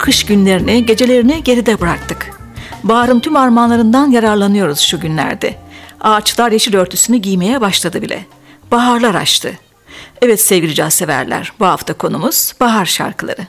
kış günlerini, gecelerini geride bıraktık. Baharın tüm armağanlarından yararlanıyoruz şu günlerde. Ağaçlar yeşil örtüsünü giymeye başladı bile. Baharlar açtı. Evet sevgili caz severler, bu hafta konumuz bahar şarkıları.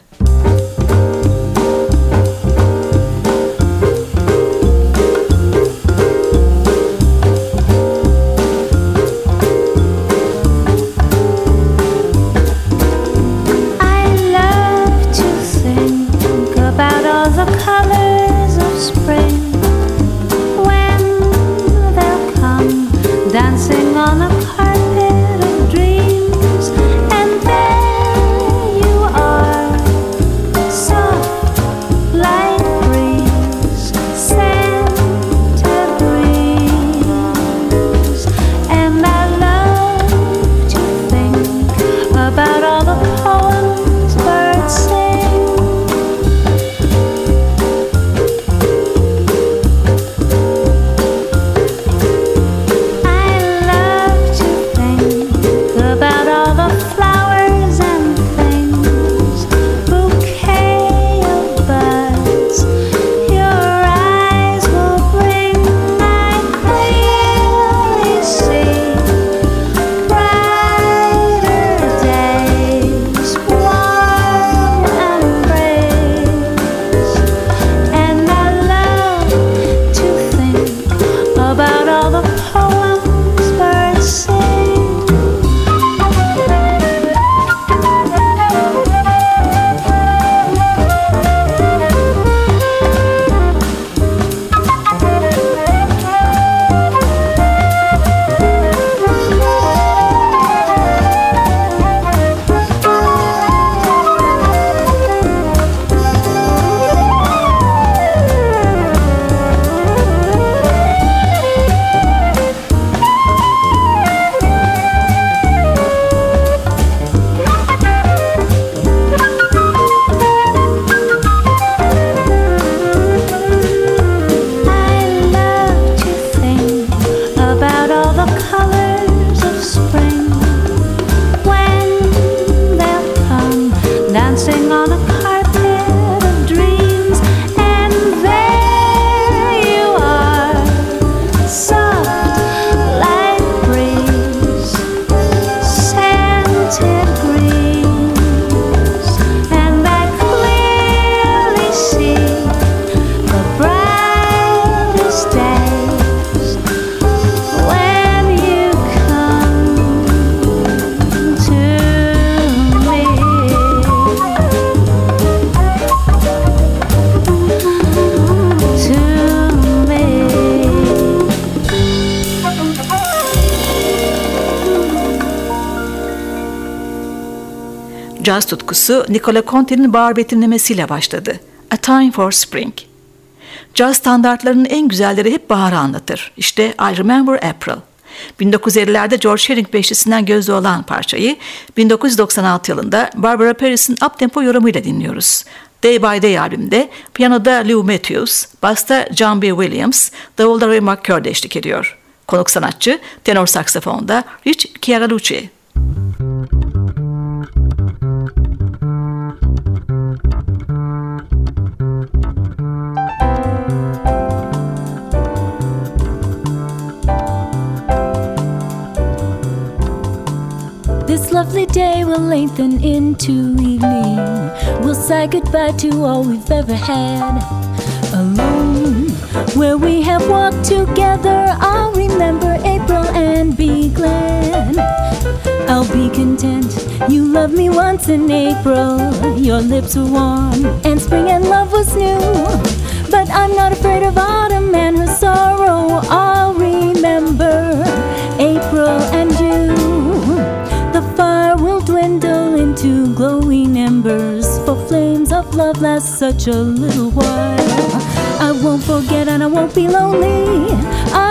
Caz tutkusu Nicola Conte'nin bağır betimlemesiyle başladı. A Time for Spring. Caz standartlarının en güzelleri hep baharı anlatır. İşte I Remember April. 1950'lerde George Shearing beşlisinden gözde olan parçayı 1996 yılında Barbara Paris'in uptempo yorumuyla dinliyoruz. Day by Day albümde piyanoda Lou Matthews, basta John B. Williams, davulda Ray McCord eşlik ediyor. Konuk sanatçı tenor saksafonda Rich Chiaraluce. Lengthen into evening. We'll say goodbye to all we've ever had. Alone, where we have walked together, I'll remember April and be glad. I'll be content. You loved me once in April. Your lips were warm, and spring and love was new. But I'm not afraid of autumn and her sorrow. I'll remember April embers. For flames of love last such a little while. I won't forget and I won't be lonely. I'll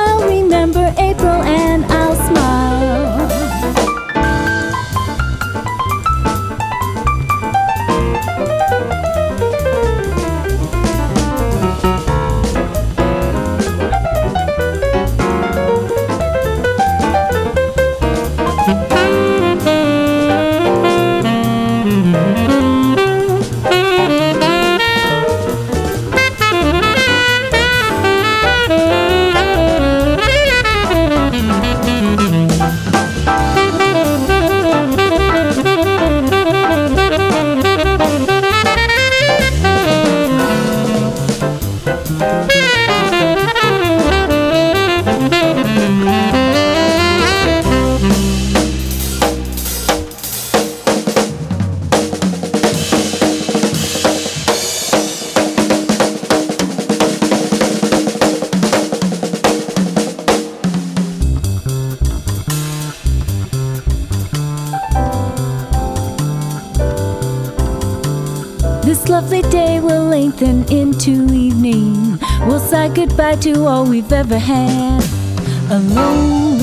goodbye to all we've ever had. Alone,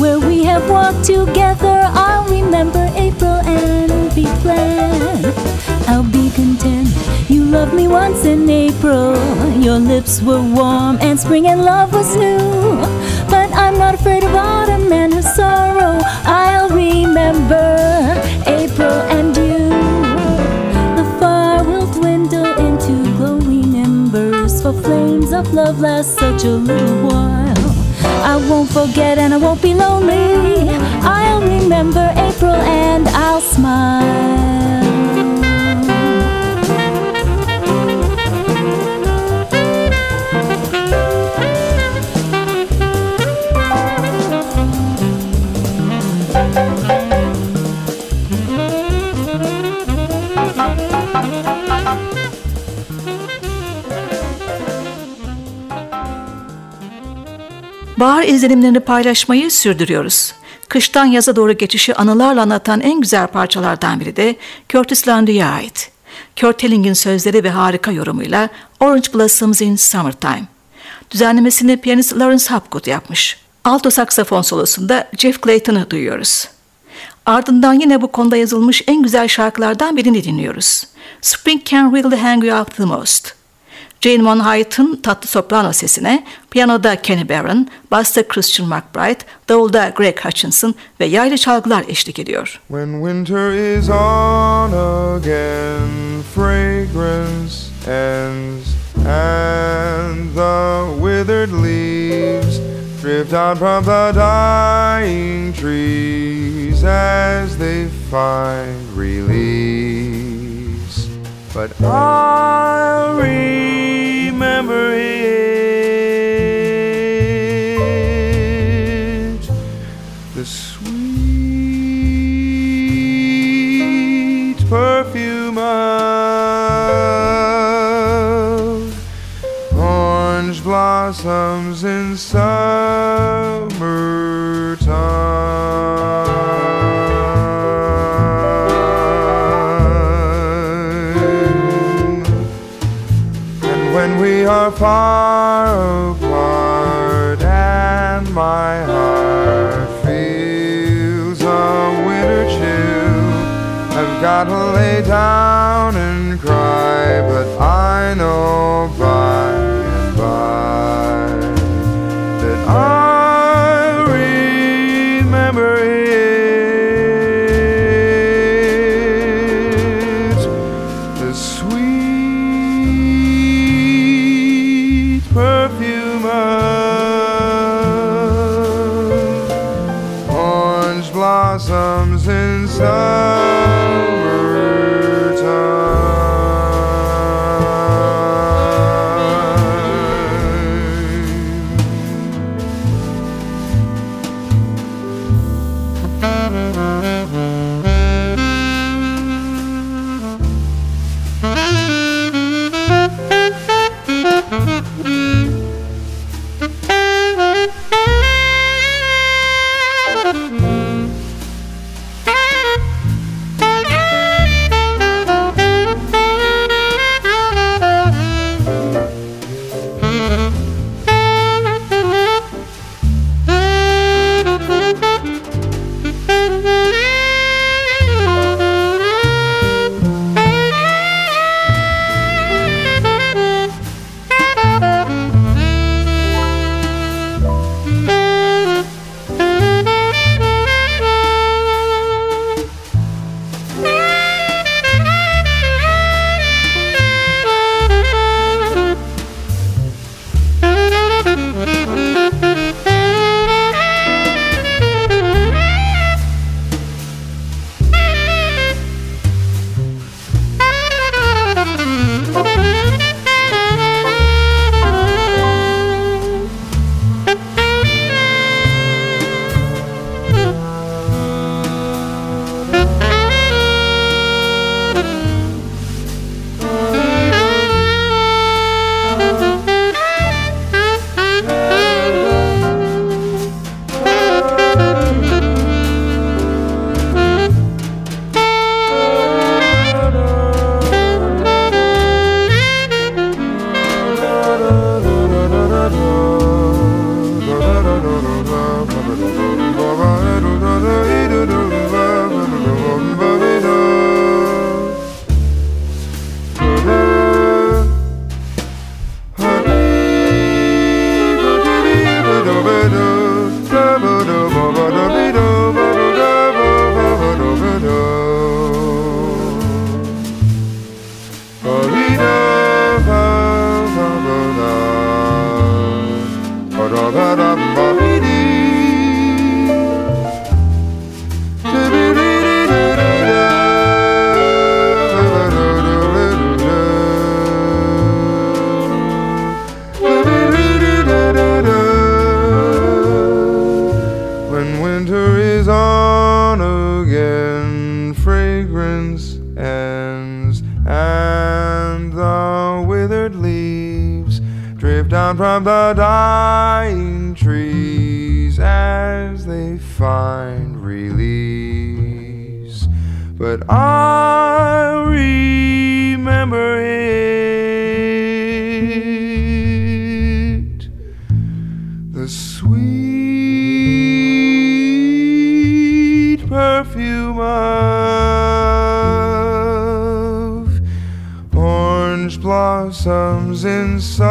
where we have walked together, I'll remember April and be glad. I'll be content. You loved me once in April. Your lips were warm and spring and love was new. But I'm not afraid of autumn and her sorrow. I'll remember April flames of love last such a little while. I won't forget and I won't be lonely. I'll remember April and I'll smile. Bahar izlenimlerini paylaşmayı sürdürüyoruz. Kıştan yaza doğru geçişi anılarla anlatan en güzel parçalardan biri de Curtis Landry'e ait. Kurt Telling'in sözleri ve harika yorumuyla Orange Blossoms in Summertime. Düzenlemesini piyanist Lawrence Hapgood yapmış. Alto saksafon solosunda Jeff Clayton'ı duyuyoruz. Ardından yine bu konuda yazılmış en güzel şarkılardan birini dinliyoruz. Spring Can Really Hang You Up The Most. Jane Von Hight'ın tatlı soprano sesine piyanoda Kenny Barron, basta Christian McBride, davulda Greg Hutchinson ve yaylı çalgılar eşlik ediyor. When winter is on again, fragrance ends, and the withered leaves drift out from the dying trees as they find release. But I'll remember it, we ends, and the withered leaves drift down from the dying trees as they find release. But I remember it. The sweet perfume blossoms in summertime.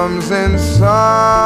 comes in sun.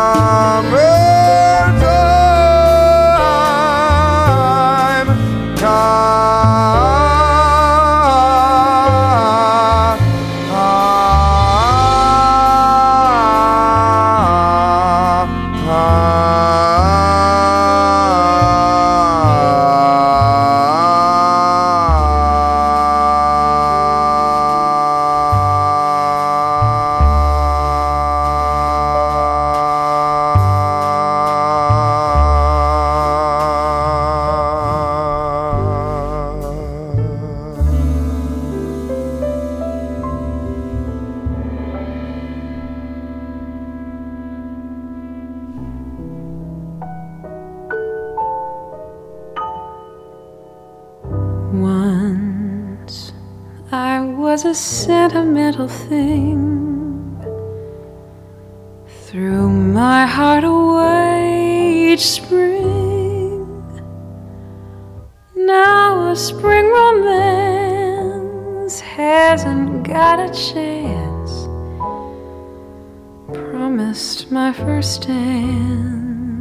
my first dance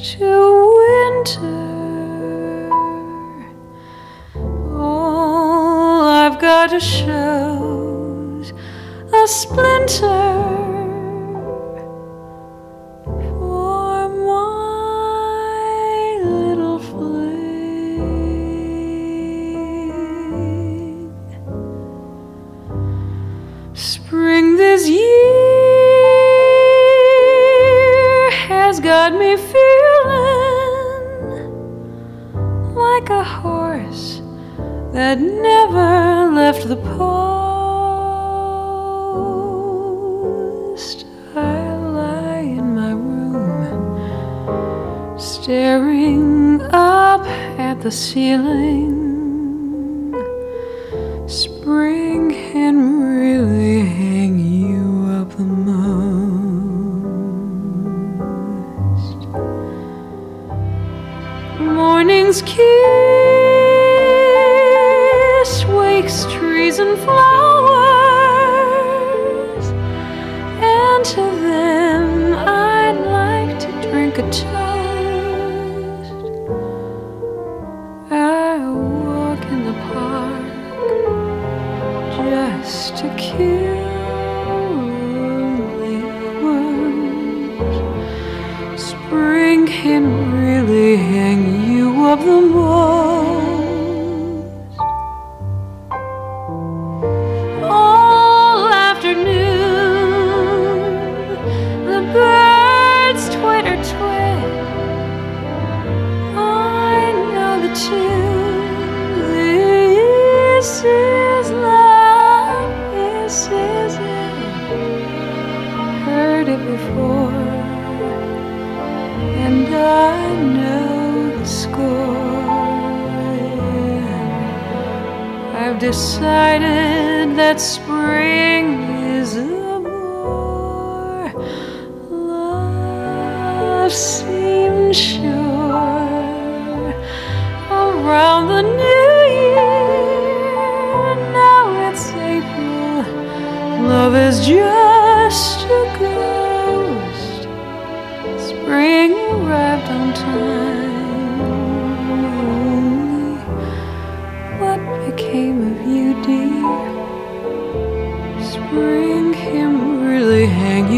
to winter. All I've got to show a splinter. to kill.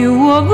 You up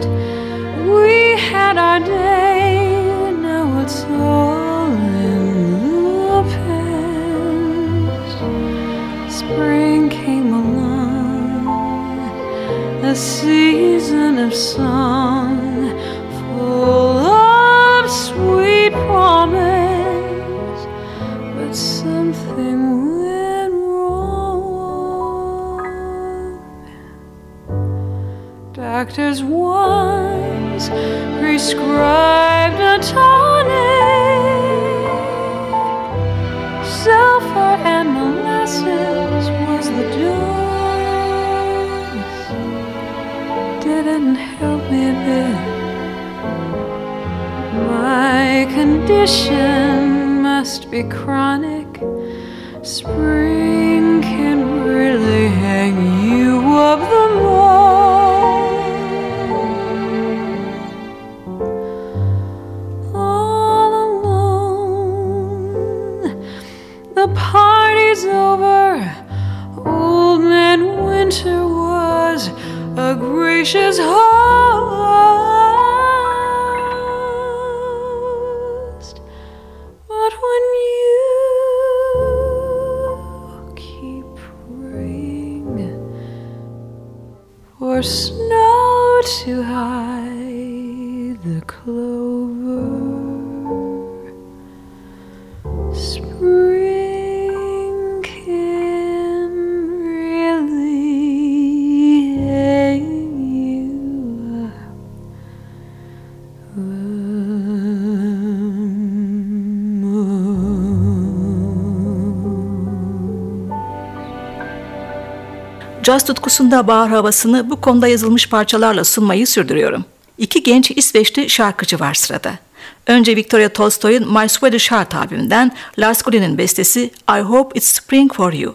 last. Party's over. Old man Winter was a gracious host. But when you keep praying for snow to hide the clover, Caz tutkusunda bahar havasını bu konuda yazılmış parçalarla sunmayı sürdürüyorum. İki genç İsveçli şarkıcı var sırada. Önce Victoria Tolstoy'un My Swedish Heart albümünden Lars Gulin'in bestesi I Hope It's Spring For You.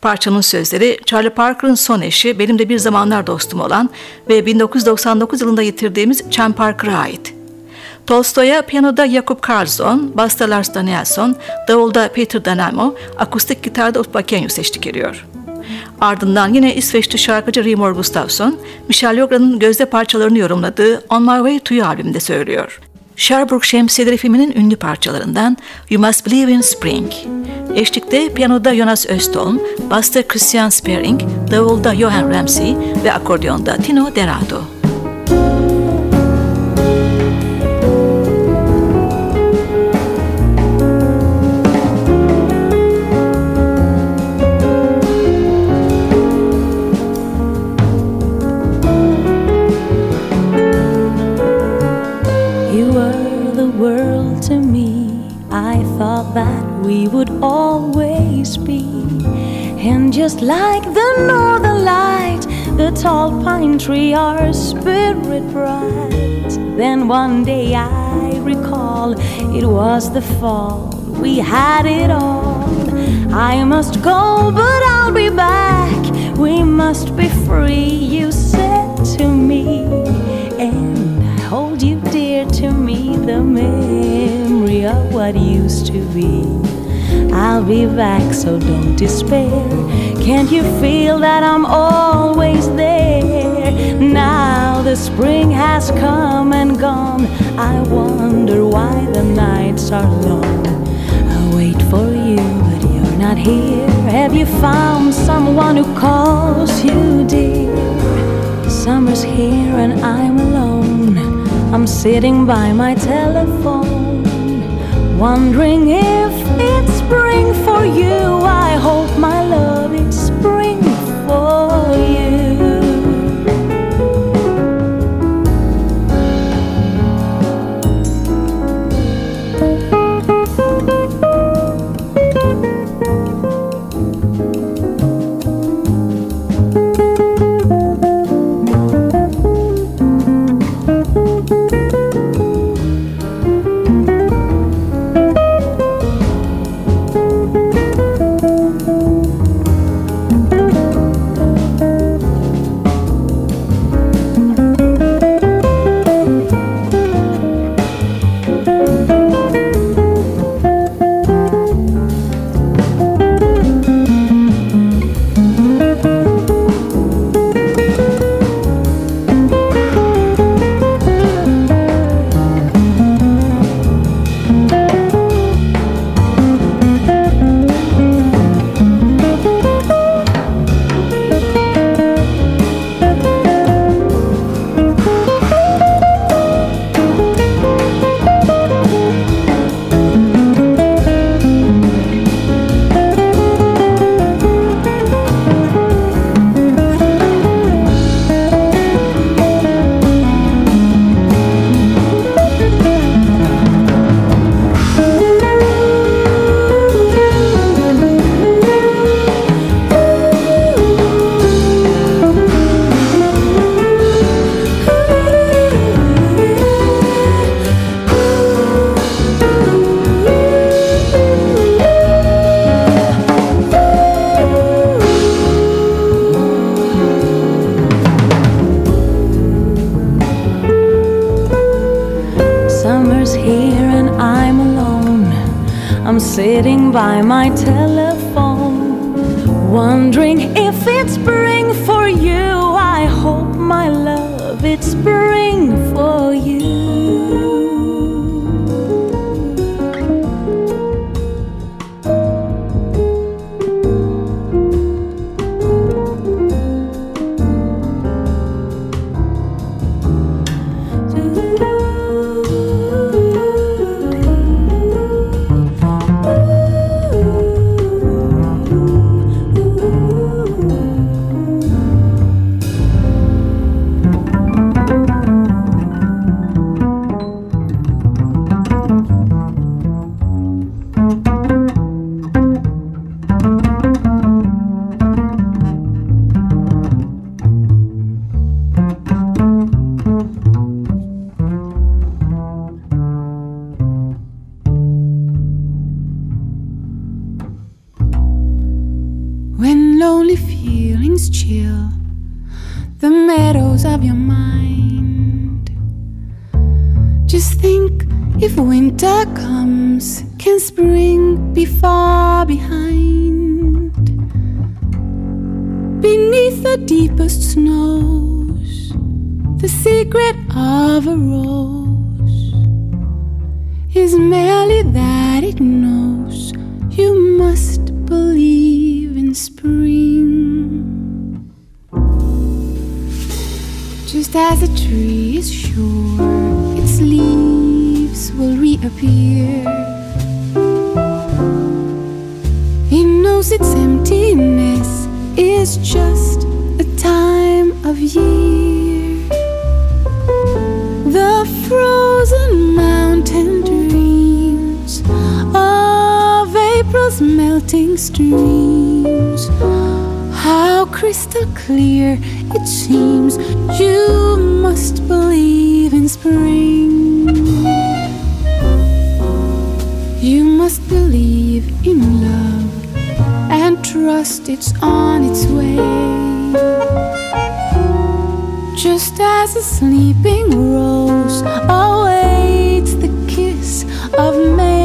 Parçanın sözleri Charlie Parker'ın son eşi, benim de bir zamanlar dostum olan ve 1999 yılında yitirdiğimiz Chan Parker'a ait. Tolstoy'a piyanoda Jakub Karlsson, basta Lars Danielsson, davulda Peter Danamo, akustik gitarda Ulf Bakenyus eşlik ediyor. Ardından yine İsveçli şarkıcı Rimor Gustafsson, Michel Yogra'nın gözde parçalarını yorumladığı On My Way To You albümünde söylüyor. Sherbrooke Şemsiyeleri filminin ünlü parçalarından You Must Believe in Spring. Eşlikte piyanoda Jonas Östholm, basta Christian Spearing, davulda Johan Ramsey ve akordeonda Tino Derado. That we would always be. And just like the northern light, the tall pine tree, our spirit bright. Then one day I recall it was the fall, we had it all. I must go, but I'll be back. We must be free, you said to me, and I hold you dear to me, the of what used to be. I'll be back, so don't despair. Can't you feel that I'm always there? Now the spring has come and gone. I wonder why the nights are long. I wait for you, but you're not here. Have you found someone who calls you dear? Summer's here and I'm alone. I'm sitting by my telephone, wondering if it's spring for you. I hope my love it's spring for you. Leaves He knows its emptiness is just a time of year. The frozen mountain dreams of April's melting streams How crystal clear it seems you must believe in spring. You must believe in love and trust it's on its way. Just as a sleeping rose awaits the kiss of May.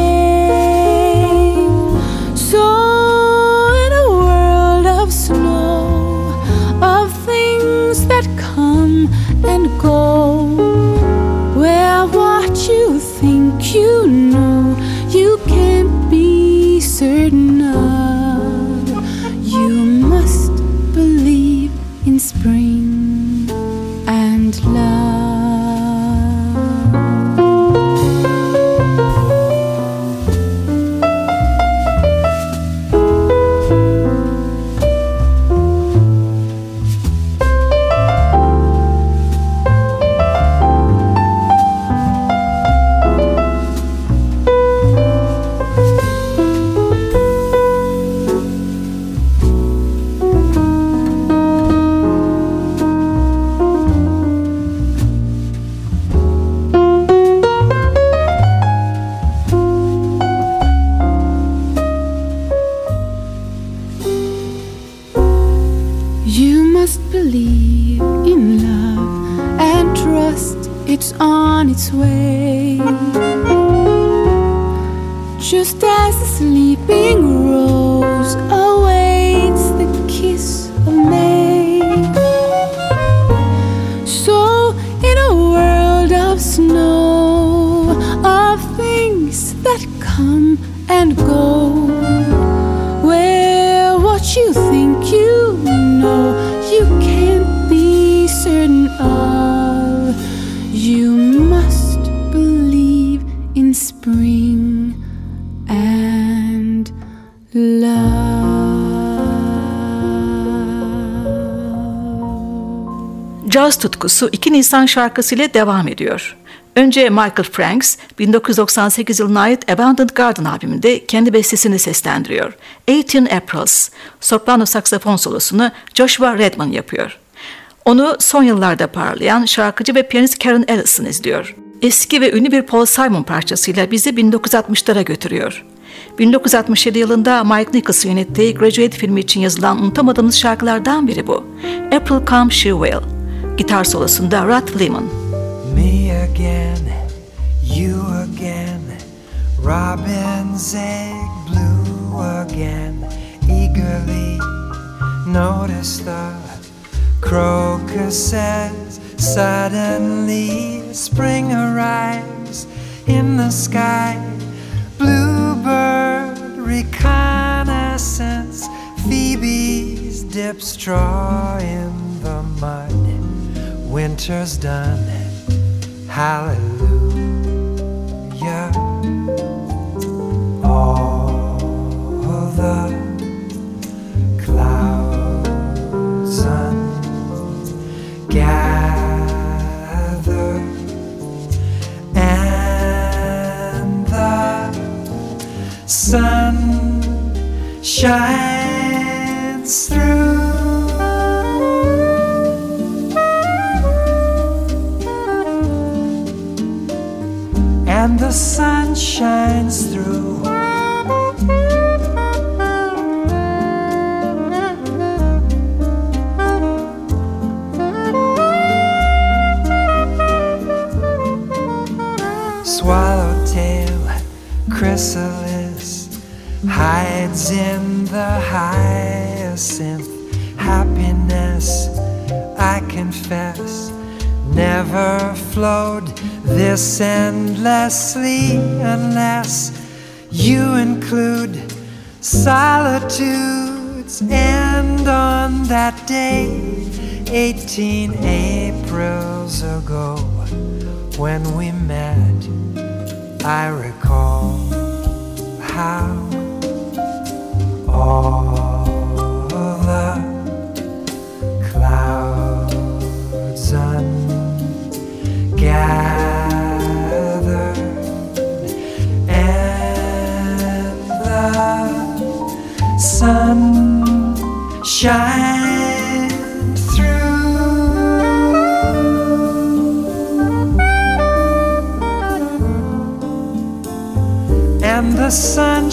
Caz tutkusu 2 Nisan şarkısıyla devam ediyor. Önce Michael Franks 1998 yılına ait Abandoned Garden albümünde kendi bestesini seslendiriyor. 18 Aprils, soprano saksafon solosunu Joshua Redman yapıyor. Onu son yıllarda parlayan şarkıcı ve piyanist Karen Ellison izliyor. Eski ve ünlü bir Paul Simon parçasıyla bizi 1960'lara götürüyor. 1967 yılında Mike Nichols yönettiği Graduate filmi için yazılan unutamadığımız şarkılardan biri bu. April Come She Will. Gitar solosunda Rod Lehman. Me again, you again, robin's egg blue again. Eagerly notice the crocuses. Suddenly, spring arrives in the sky. Bluebird reconnaissance. Phoebe's dip straw in the mud. Winter's done. Hallelujah. All the clouds gather and the sun shines through. Sun shines through. Swallowtail chrysalis hides in the hyacinth. Happiness, I confess, never flowed this endlessly unless you include solitude's. End on that day 18 Aprils ago when we met I recall how all sun shine through. And the sun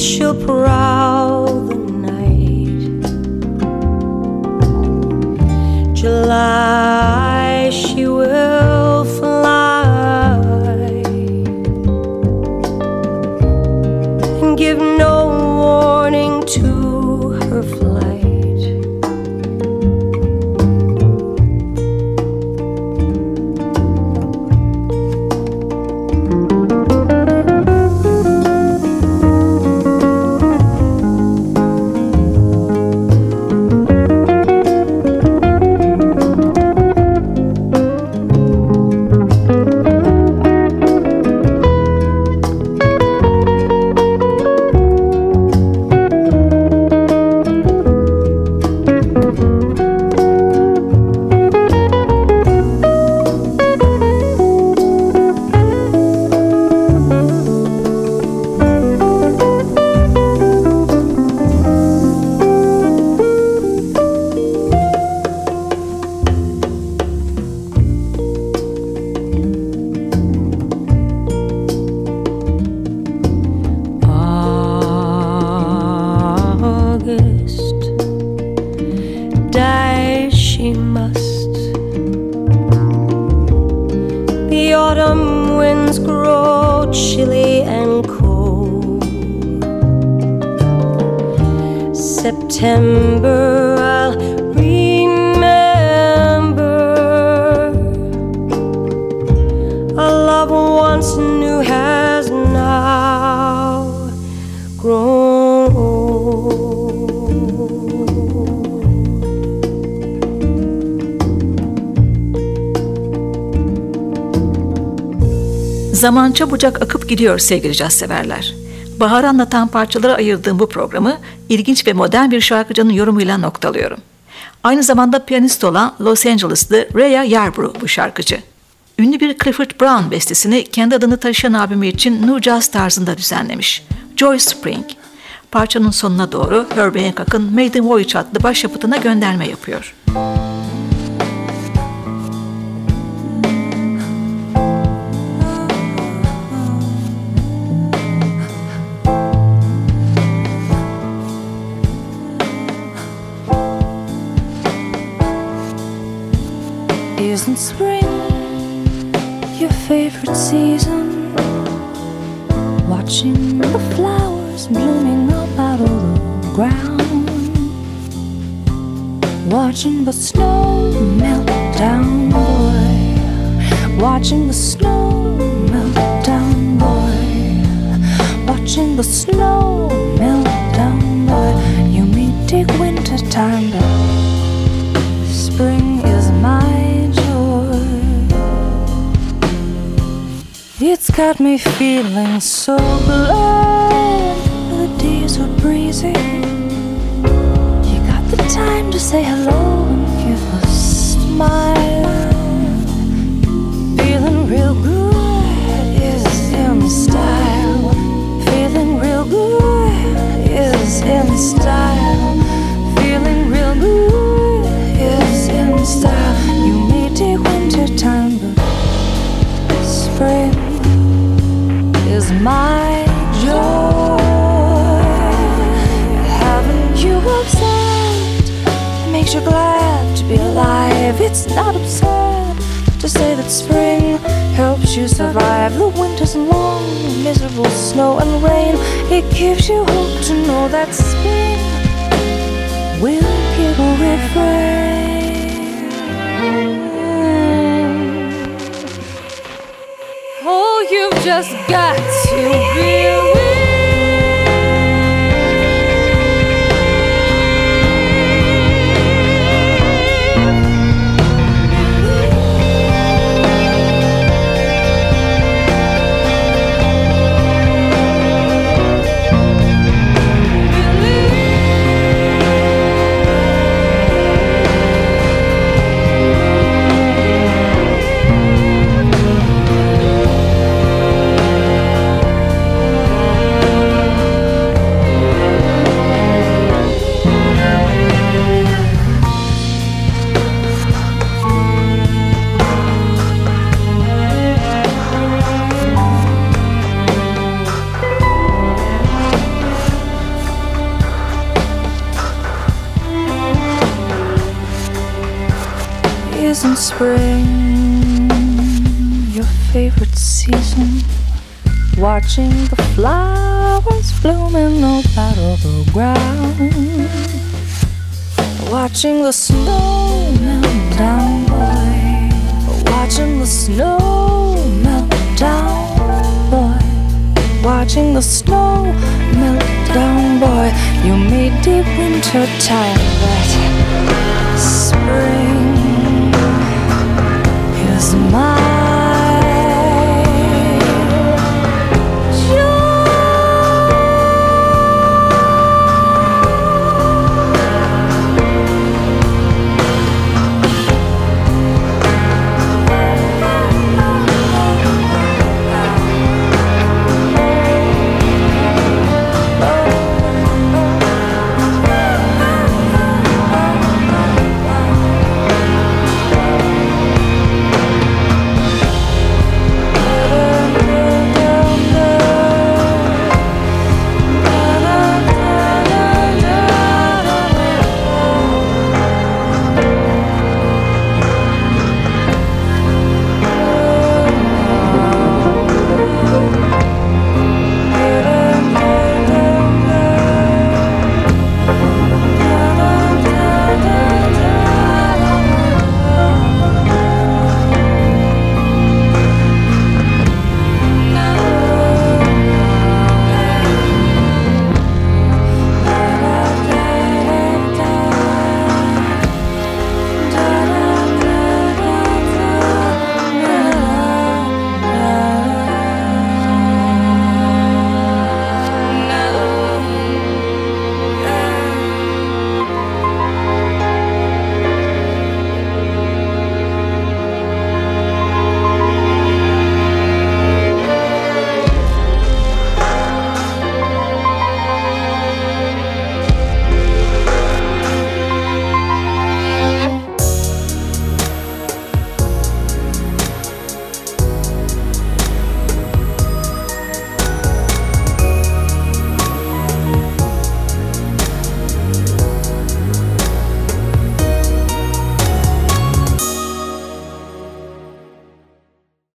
she'll prowl Zaman çabucak akıp gidiyor sevgili caz severler. baharı anlatan parçalara ayırdığım bu programı ilginç ve modern bir şarkıcının yorumuyla noktalıyorum. Aynı zamanda piyanist olan Los Angeles'lı Rhea Yarbrough bu şarkıcı. Ünlü bir Clifford Brown bestesini kendi adını taşıyan albümü için New Jazz tarzında düzenlemiş. Joy Spring. Parçanın sonuna doğru Herbie Hancock'ın Maiden Voyage adlı başyapıtına gönderme yapıyor. Isn't spring your favorite season? Watching the flowers blooming up out of the ground. Watching the snow melt down, boy. Watching the snow melt down, boy. Watching the snow melt down, boy. You may take winter time, got me feeling so glad. The days are breezy. You got the time to say hello and give a smile. Feeling real good is in style. Feeling real good is in style. Feeling real good is in style. You may take winter time, but spring is my joy. Haven't you observed? It makes you glad to be alive. It's not absurd to say that spring helps you survive the winter's long, miserable snow and rain. It gives you hope to know that spring will give a refrain. Just got to be believe. Isn't spring your favorite season? Watching the flowers blooming up out of the ground. Watching the snow melt down, boy. Watching the snow melt down, boy. Watching the snow melt down, boy. You made deep winter time.